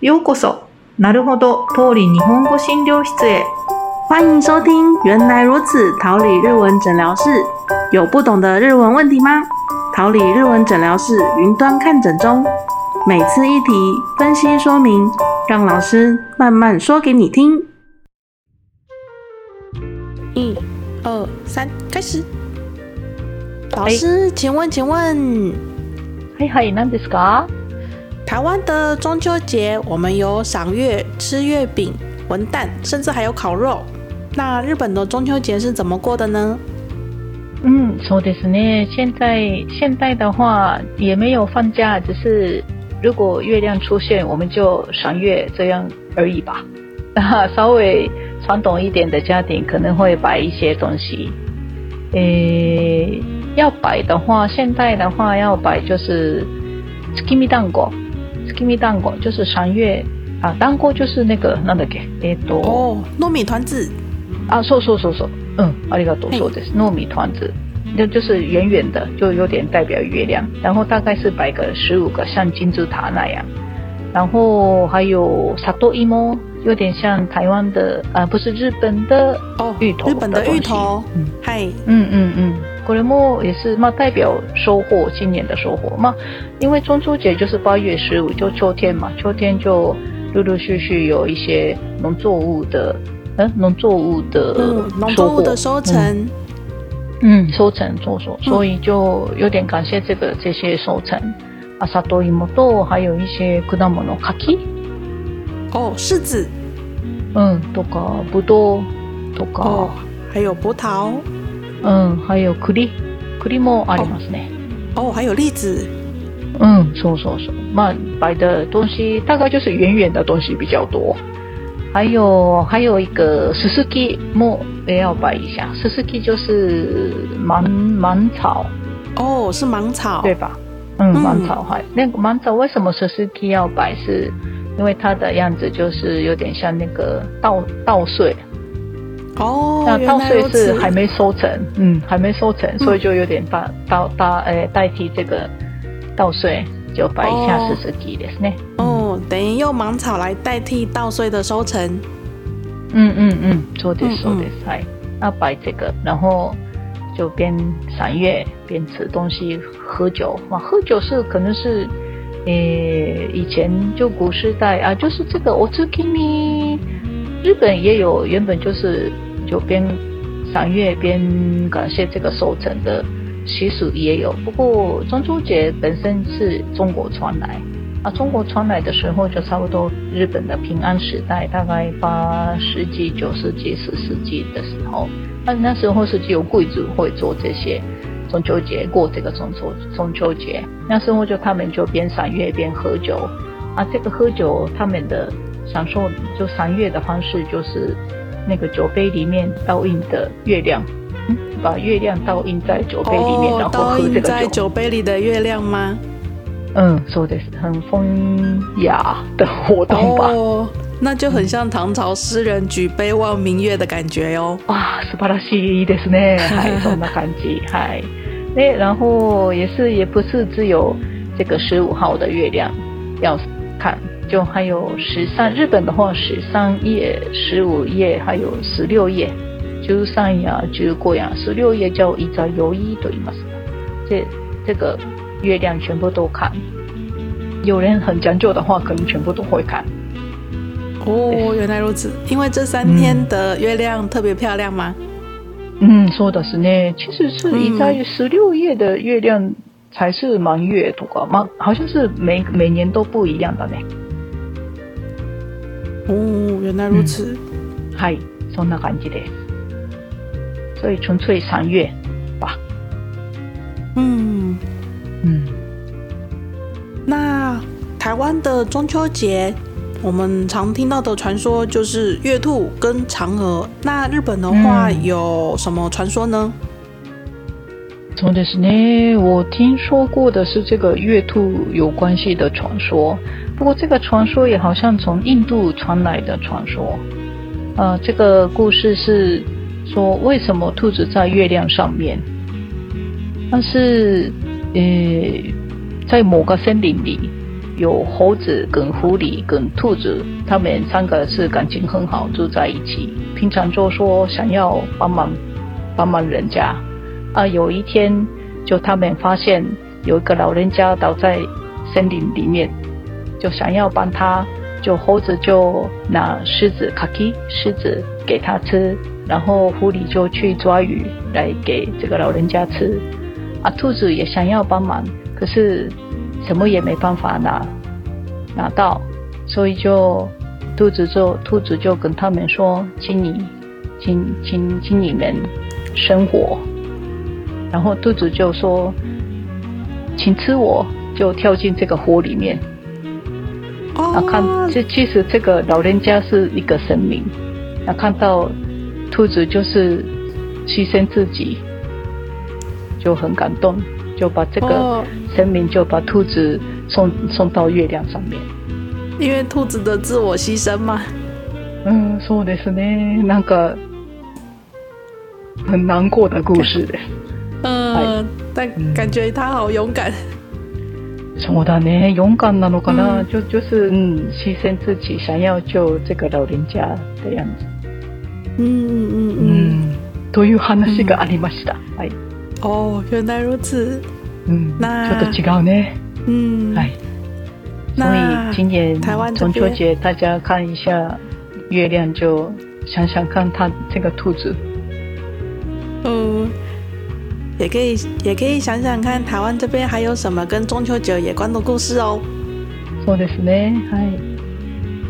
ようこそ。なるほど、通り日本語診療室へ。欢迎收听《原来如此》桃李日文诊疗室。有不懂的日文问题吗？桃李日文诊疗室云端看诊中，每次一题分析说明，让老师慢慢说给你听。一、二、三，开始。老师，请问，请问，はいはい、何ですか？ 台湾的中秋节，我们有赏月、吃月饼、文旦，甚至还有烤肉。那日本的中秋节是怎么过的呢？嗯，そうですね。现在现在的话也没有放假，只是如果月亮出现，我们就赏月这样而已吧。那稍微传统一点的家庭可能会摆一些东西。诶，要摆的话，现在的话要摆就是月見団子。 月見団子就是赏月啊，団子就是那个なんだっけ？えっと哦，糯米团子。啊，そうそうそうそう。嗯，ありがとう。そうです。糯米团子，就就是圆圆的，就有点代表月亮。然后大概是摆个十五个，像金字塔那样。然后还有萨多伊莫，有点像台湾的，呃，不是日本的哦，芋头日本的芋头。嗯，嗨。嗯嗯嗯， これも也是嘛，代表收获，今年的收获嘛。因为中秋节就是八月十五，就秋天嘛，秋天就陆陆续续有一些农作物的。嗯，农作物的农作物的收成，嗯，收成做收，所以就有点感谢这个这些收成。啊，萨多伊莫多，还有一些果物の柿。哦，柿子。嗯，とか葡萄，とか，还有葡萄。 嗯，还有栗，栗もありますね。哦，还有栗子。嗯，そうそうそう。まあ，摆的东西大概就是圆圆的东西比较多。还有还有一个十四 K 莫也要摆一下，十四 K 就是芒芒草哦，是芒草对吧？嗯，芒草还那个芒草为什么十四 K 要摆？是因为它的样子就是有点像那个稻稻穗哦，那稻穗是还没收成，嗯，还没收成，所以就有点代代代诶代替这个稻穗。就摆一下试试机ですね。哦，等于用芒草来代替稻穗的收成。嗯嗯嗯，そうですそうです。はい。那摆这个，然后就边赏月边吃东西喝酒嘛。喝酒是可能是，诶，以前就古时代啊，就是这个我知给你，日本也有原本就是 就边赏月边感谢这个收成的。习俗也有，不过中秋节本身是中国传来，啊，中国传来的时候就差不多日本的平安时代，大概八世纪、九世纪、十世纪的时候，那那时候是只有贵族会做这些中秋节过这个中秋中秋节，那时候就他们就边赏月边喝酒，啊，这个喝酒他们的享受就赏月的方式就是那个酒杯里面倒映的月亮。把月亮倒映在酒杯里面，然后喝这个酒。在酒杯里的月亮吗？嗯，说的是很风雅的活动吧。哦，那就很像唐朝诗人举杯望明月的感觉哟。哇，素晴らしいですね。嗨，そんな感じ。嗨，那然后也是也不是只有这个十五号的月亮要看， 就还有十三。日本的话，十三夜、十五夜，还有十六夜。十三呀，十五呀，十六夜叫一在有一と言います。这这个月亮全部都看，有人很讲究的话，可能全部都会看。哦，原来如此，因为这三天的月亮特别漂亮吗？嗯，说的是呢，其实是一在十六夜的月亮才是满月，对吧？满好像是每每年都不一样的呢。 哦，原来如此。はい、そんな感じです。所以纯粹赏月吧。嗯嗯，那台湾的中秋节，我们常听到的传说就是月兔跟嫦娥。那日本的话有什么传说呢？そうですね，我听说过的是这个月兔有关系的传说。 不过这个传说也好像从印度传来的传说。呃，这个故事是。说为什么兔子在月亮上面？但是，呃，在某个森林里，有猴子、跟狐狸、跟兔子，他们三个是感情很好，住在一起。平常就说想要帮忙帮忙人家啊。有一天，就他们发现有一个老人家倒在森林里面，就想要帮他。就猴子就拿狮子卡基狮子给他吃，然后狐狸就去抓鱼来给这个老人家吃。啊，兔子也想要帮忙，可是什么也没办法拿拿到，所以就兔子就兔子就跟他们说，请你请请请你们生火。然后兔子就说，请吃我，就跳进这个火里面。啊，看这其实这个老人家是一个神明，那看到兔子就是牺牲自己，就很感动，就把这个神明就把兔子送送到月亮上面。因为兔子的自我牺牲嘛。嗯，そうですね。なんか很难过的故事。嗯，但感觉他好勇敢。 そうだね、勇敢なのかな、就就是嗯，牺牲自己，想要救这个老人家的样子。嗯嗯嗯嗯。という話がありました。はい。哦，原来如此。嗯，那ちょっと違うね。嗯。はい。所以今年中秋节，大家看一下月亮，就想想看它这个兔子。嗯。也可以，也可以想想看，台湾这边还有什么跟中秋节有关的故事哦。そうですね。はい。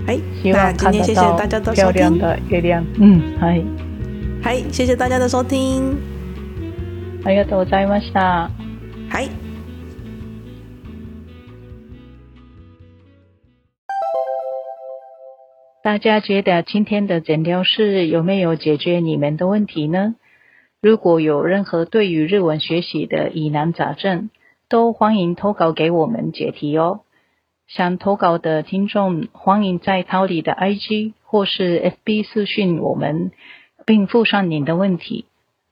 はい。那今天谢谢大家的收听。漂亮的月亮。嗯，はい。はい、谢谢大家的收听。ありがとうございました。はい。大家觉得今天的诊疗室有没有解决你们的问题呢？ 如果有任何对于日文学习的疑难杂症，都欢迎投稿给我们解题哦。想投稿的听众，欢迎在桃李的 IG 或是 FB 私讯我们，并附上您的问题，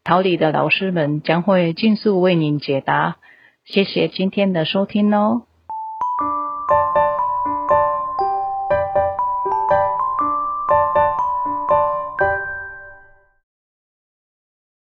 桃李的老师们将会尽速为您解答。谢谢今天的收听哦。